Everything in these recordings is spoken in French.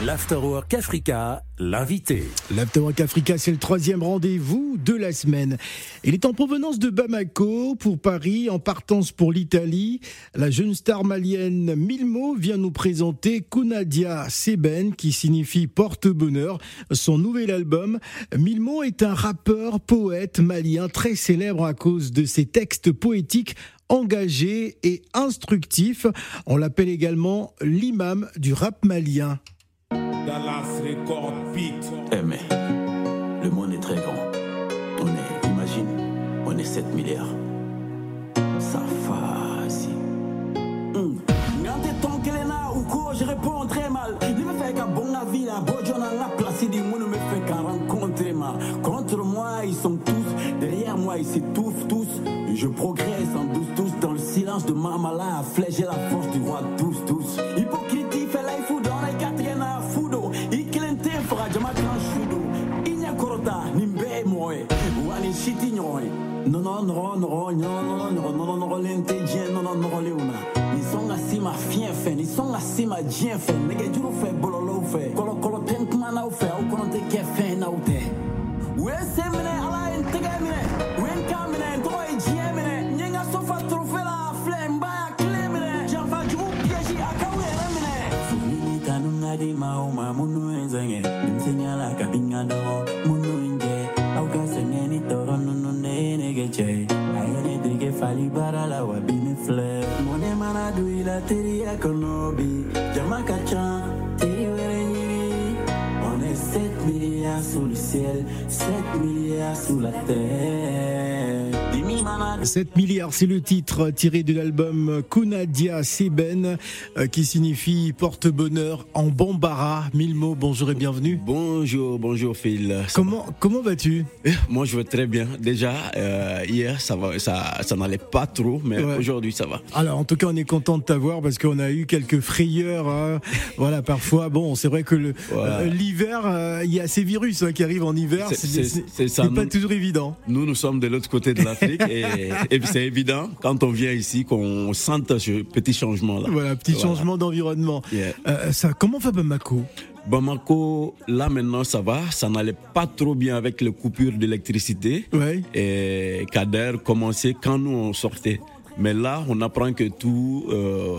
L'Afterwork Africa, l'invité. L'Afterwork Africa, c'est le troisième rendez-vous de la semaine. Il est en provenance de Bamako pour Paris, en partance pour l'Italie. La jeune star malienne Milmo vient nous présenter Kunadia Seben, qui signifie porte-bonheur, son nouvel album. Milmo est un rappeur, poète malien très célèbre à cause de ses textes poétiques engagés et instructifs. On l'appelle également l'imam du rap malien. Dallas Record Beat. Eh mais, le monde est très grand. On est, imagine, on est 7 milliards. Ça facile. Ngante ton kelena ou quoi, je réponds très mal. Il me fait qu'à bon avis, la bojona n'a placé des mots, ne me fait qu'à rencontrer mal. Contre moi, ils sont tous, derrière moi, ils s'étouffent tous. Je progresse en douce, tous dans le silence de Marmala, à flèche et la force Mama, Mama, azul 7 milliards, c'est le titre tiré de l'album Kunadia Seben, euh, qui signifie porte-bonheur en bambara. Mille mots, bonjour et bienvenue. Bonjour, bonjour Phil. Comment, comment vas-tu? Va Moi je vais très bien. Déjà, euh, hier ça, va, ça, ça n'allait pas trop, mais Ouais. aujourd'hui ça va. Alors, en tout cas, on est content de t'avoir parce qu'on a eu quelques frayeurs. hein. Voilà, parfois, bon, c'est vrai que Voilà. euh, l'hiver, euh, il y a ces virus hein, qui arrivent en hiver. C'est- C'est c'est- c'est ça, c'est pas toujours évident. Nous, nous sommes de l'autre côté de l'Afrique et, et c'est évident quand on vient ici qu'on sente ce petit changement là. Voilà, petit Voilà. changement d'environnement. Yeah. Euh, ça, comment va Bamako? Bamako, là maintenant ça va, ça n'allait pas trop bien avec les coupures d'électricité. Ouais. Et Kader commençait quand nous on sortait. Mais là, on apprend que tout euh,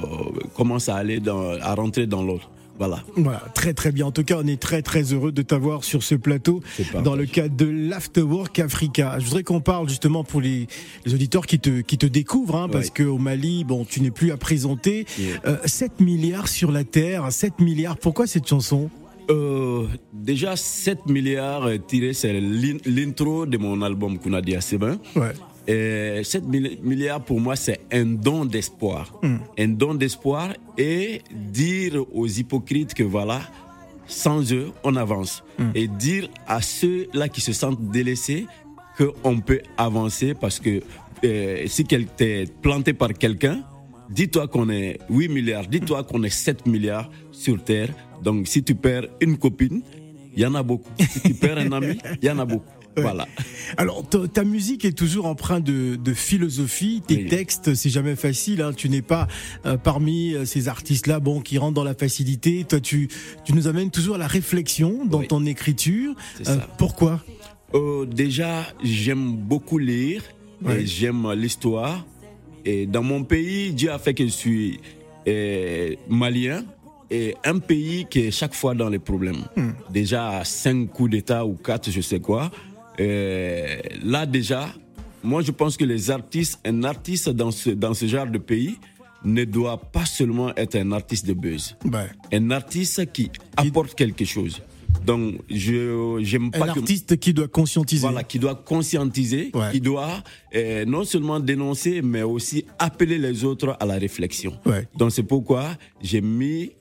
commence à aller dans, à rentrer dans l'ordre. Voilà. Voilà, très très bien. En tout cas, on est très très heureux de t'avoir sur ce plateau dans le cadre de l'Afterwork Africa. Je voudrais qu'on parle justement pour les, les auditeurs qui te, qui te découvrent, hein, parce qu'au Mali, bon, tu n'es plus à présenter. Yeah. Euh, 7 milliards sur la Terre, 7 milliards, pourquoi cette chanson? Euh, déjà, 7 milliards euh, tirés, c'est l'in- l'intro de mon album Kunadia Sebin. Ouais. Et 7 milli- milliards pour moi, c'est un don d'espoir. Un don d'espoir et dire aux hypocrites que voilà, sans eux, on avance. Et dire à ceux-là qui se sentent délaissés qu'on peut avancer parce que euh, si tu es planté par quelqu'un, dis-toi qu'on est 8 milliards, dis-toi qu'on est 7 milliards sur Terre. Donc si tu perds une copine, il y en a beaucoup. Si tu perds un ami, il y en a beaucoup. Voilà. Alors, ta, musique est toujours empreinte de, de philosophie. Tes Oui. textes, c'est jamais facile. Hein. Tu n'es pas euh, parmi euh, ces artistes-là, bon, qui rentrent dans la facilité. Toi, tu, tu nous amènes toujours à la réflexion dans Oui. ton écriture. Ça. pourquoi? Euh, déjà, j'aime beaucoup lire, Ouais. j'aime l'histoire. Et dans mon pays, Dieu a fait que je suis euh, malien et un pays qui est chaque fois dans les problèmes. Hmm. Déjà, cinq coups d'État ou quatre, je sais quoi. Euh, là, déjà, moi, je pense que les artistes, un artiste dans ce, dans ce genre de pays ne doit pas seulement être un artiste de buzz. Ouais. Un artiste qui apporte quelque chose. Donc, je j'aime Un pas que artiste qui doit conscientiser. voilà, qui doit conscientiser, Ouais. qui doit euh, non seulement dénoncer, mais aussi appeler les autres à la réflexion. Ouais. Donc c'est pourquoi j'ai mis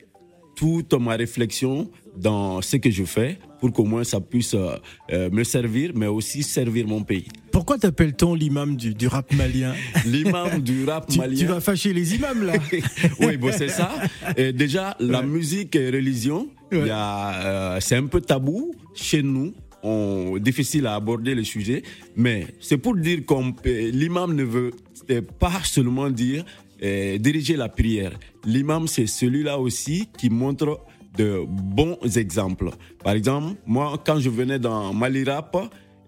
toute ma réflexion dans ce que je fais pour qu'au moins ça puisse euh, euh, me servir, mais aussi servir mon pays. Pourquoi t'appelle-t-on l'imam du, du rap malien L'imam du rap malien. tu vas fâcher les imams là. oui, bon, c'est ça. Et déjà, la musique et religion, euh, c'est un peu tabou chez nous. On, difficile à aborder le sujet, mais c'est pour dire peut- l'imam ne veut pas seulement dire diriger la prière. L'imam, c'est celui-là aussi qui montre de bons exemples. Par exemple, moi, quand je venais dans Mali Rap,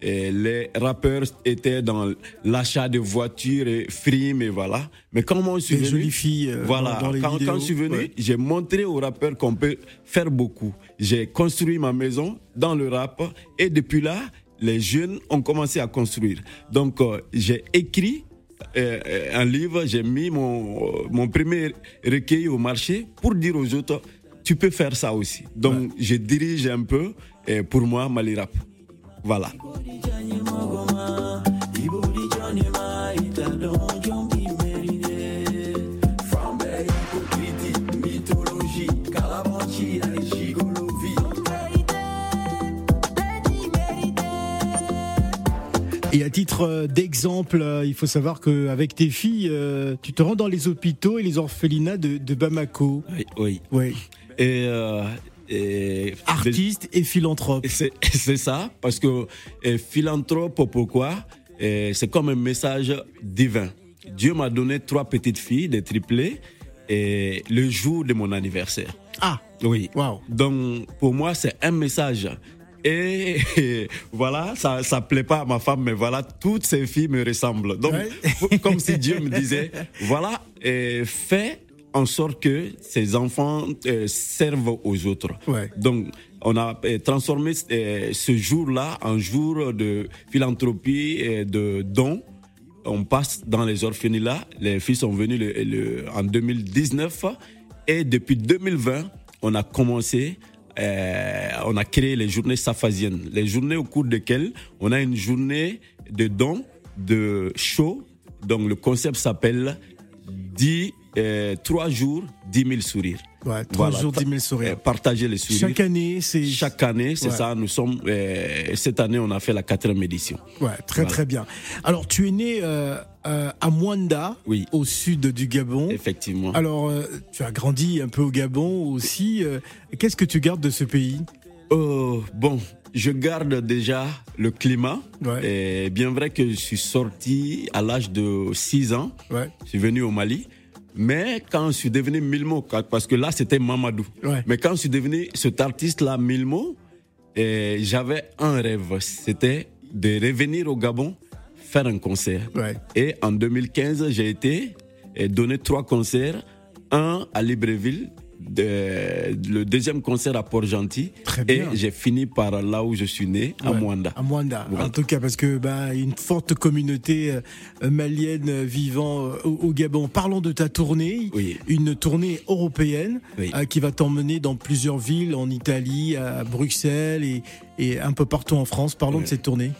et les rappeurs étaient dans l'achat de voitures et frimes et voilà. Mais quand moi je suis Les venu, jolies filles, euh, voilà, dans les quand, vidéos, quand je suis venu, ouais. j'ai montré aux rappeurs qu'on peut faire beaucoup. J'ai construit ma maison dans le rap et depuis là, les jeunes ont commencé à construire. Donc euh, j'ai écrit euh, un livre, j'ai mis mon, mon premier recueil au marché pour dire aux autres, tu peux faire ça aussi. Donc je dirige un peu, euh, pour moi, Mali Rap. Voilà. Et à titre euh, d'exemple, euh, il faut savoir qu'avec tes filles, euh, tu te rends dans les hôpitaux et les orphelinats de, de Bamako. Oui, oui. Ouais. Et, euh, et- Artiste et philanthrope. Et C'est ça, parce que euh, philanthrope, pourquoi? C'est comme un message divin. Dieu m'a donné trois petites filles, des triplés, et le jour de mon anniversaire. Ah, Oui. Wow. Donc, pour moi, c'est un message. Et, et voilà, ça, ça plaît pas à ma femme, mais voilà, toutes ces filles me ressemblent. Donc, Ouais. comme si Dieu me disait, voilà, et fais en sorte que ces enfants euh, servent aux autres. Ouais. Donc, on a euh, transformé euh, ce jour-là en jour de philanthropie et de dons. On passe dans les orphelinats. Les filles sont venues le- le- en 2019 et depuis 2020, on a commencé, euh, on a créé les journées saphasiennes. Les journées au cours desquelles on a une journée de dons, de show. Donc le concept s'appelle 10, euh, 3 jours, 10 000 sourires. Ouais, trois jours, 10 000 sourires. Euh, Partager les sourires. chaque année, c'est Chaque année, c'est Ouais. ça. Nous sommes euh, cette année, on a fait la quatrième édition. Ouais, très Voilà. très bien. Alors, tu es né euh, euh, à Mwanda, Oui. au sud du Gabon. Effectivement. Alors, euh, tu as grandi un peu au Gabon aussi. euh, Qu'est-ce que tu gardes de ce pays? Euh, bon, je garde déjà le climat. Ouais. Et bien vrai que je suis sorti à l'âge de 6 ans. Ouais. Je suis venu au Mali. Mais quand je suis devenu Milmo, parce que là c'était Mamadou. Ouais. Mais quand je suis devenu cet artiste-là, Milmo, j'avais un rêve. C'était de revenir au Gabon, faire un concert. Ouais. Et en 2015, j'ai été donné trois concerts. Un à Libreville, de- le deuxième concert à Port-Gentil. Très Et j'ai fini par là où je suis né, à Ouais, Mwanda. À Mwanda. Voilà. En tout cas, parce que bah, une forte communauté euh, malienne euh, vivant euh, au, au Gabon. Parlons de ta tournée, Oui. une tournée européenne Oui. euh, qui va t'emmener dans plusieurs villes, en Italie, à Bruxelles et, et un peu partout en France. Parlons Oui. de cette tournée.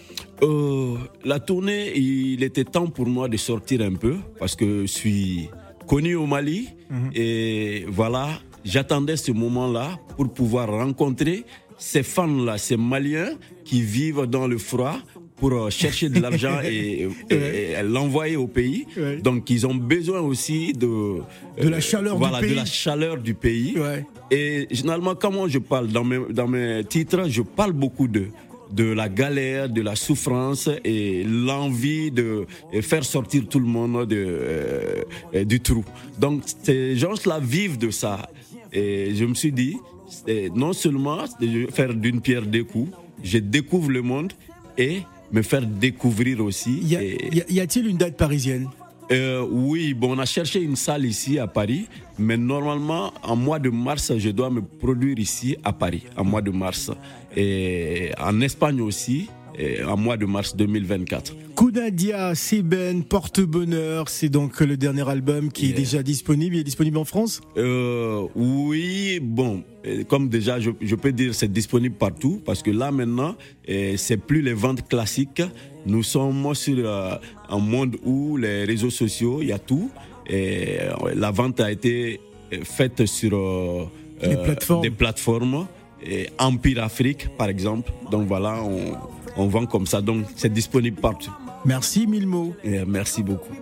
Euh, la tournée, il était temps pour moi de sortir un peu parce que je suis connu au Mali et voilà, j'attendais ce moment-là pour pouvoir rencontrer ces fans-là, ces Maliens qui vivent dans le froid pour euh, chercher de l'argent et, et- et l'envoyer au pays. Ouais. Donc ils ont besoin aussi de De la chaleur du voilà, pays. de la chaleur du pays. Ouais. Et généralement, comment je parle dans mes, dans mes titres, je parle beaucoup de de la galère, de la souffrance et l'envie de faire sortir tout le monde de, euh, du trou. Donc ces gens-là vivent de ça. Et je me suis dit, non seulement de faire d'une pierre deux coups, je découvre le monde et me faire découvrir aussi. Y a- Et- y a- y a-t-il une date parisienne? Euh, oui, bon, on a cherché une salle ici à Paris, mais normalement, en mois de mars, je dois me produire ici à Paris, en mois de mars. Et en Espagne aussi, en mois de mars 2024. Kunadia, Seben, Porte-Bonheur, c'est donc le dernier album qui est déjà disponible. Il est disponible en France? Euh, oui, bon, euh, comme déjà, je, je peux dire, c'est disponible partout, parce que là maintenant, euh, c'est plus les ventes classiques. Nous sommes sur euh, un monde où les réseaux sociaux, il y a tout. Et la vente a été faite sur euh, Les plateformes. des plateformes. Et Empire Afrique, par exemple. Donc voilà, on, on vend comme ça. Donc c'est disponible partout. Merci Milmo. Et, euh, merci beaucoup.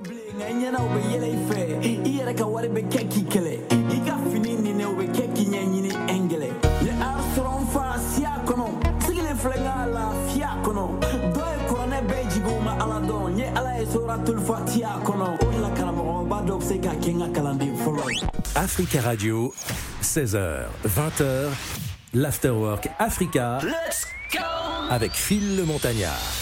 Africa Radio, 16h, 20h, l'Afterwork Africa. Avec Phil le Montagnard.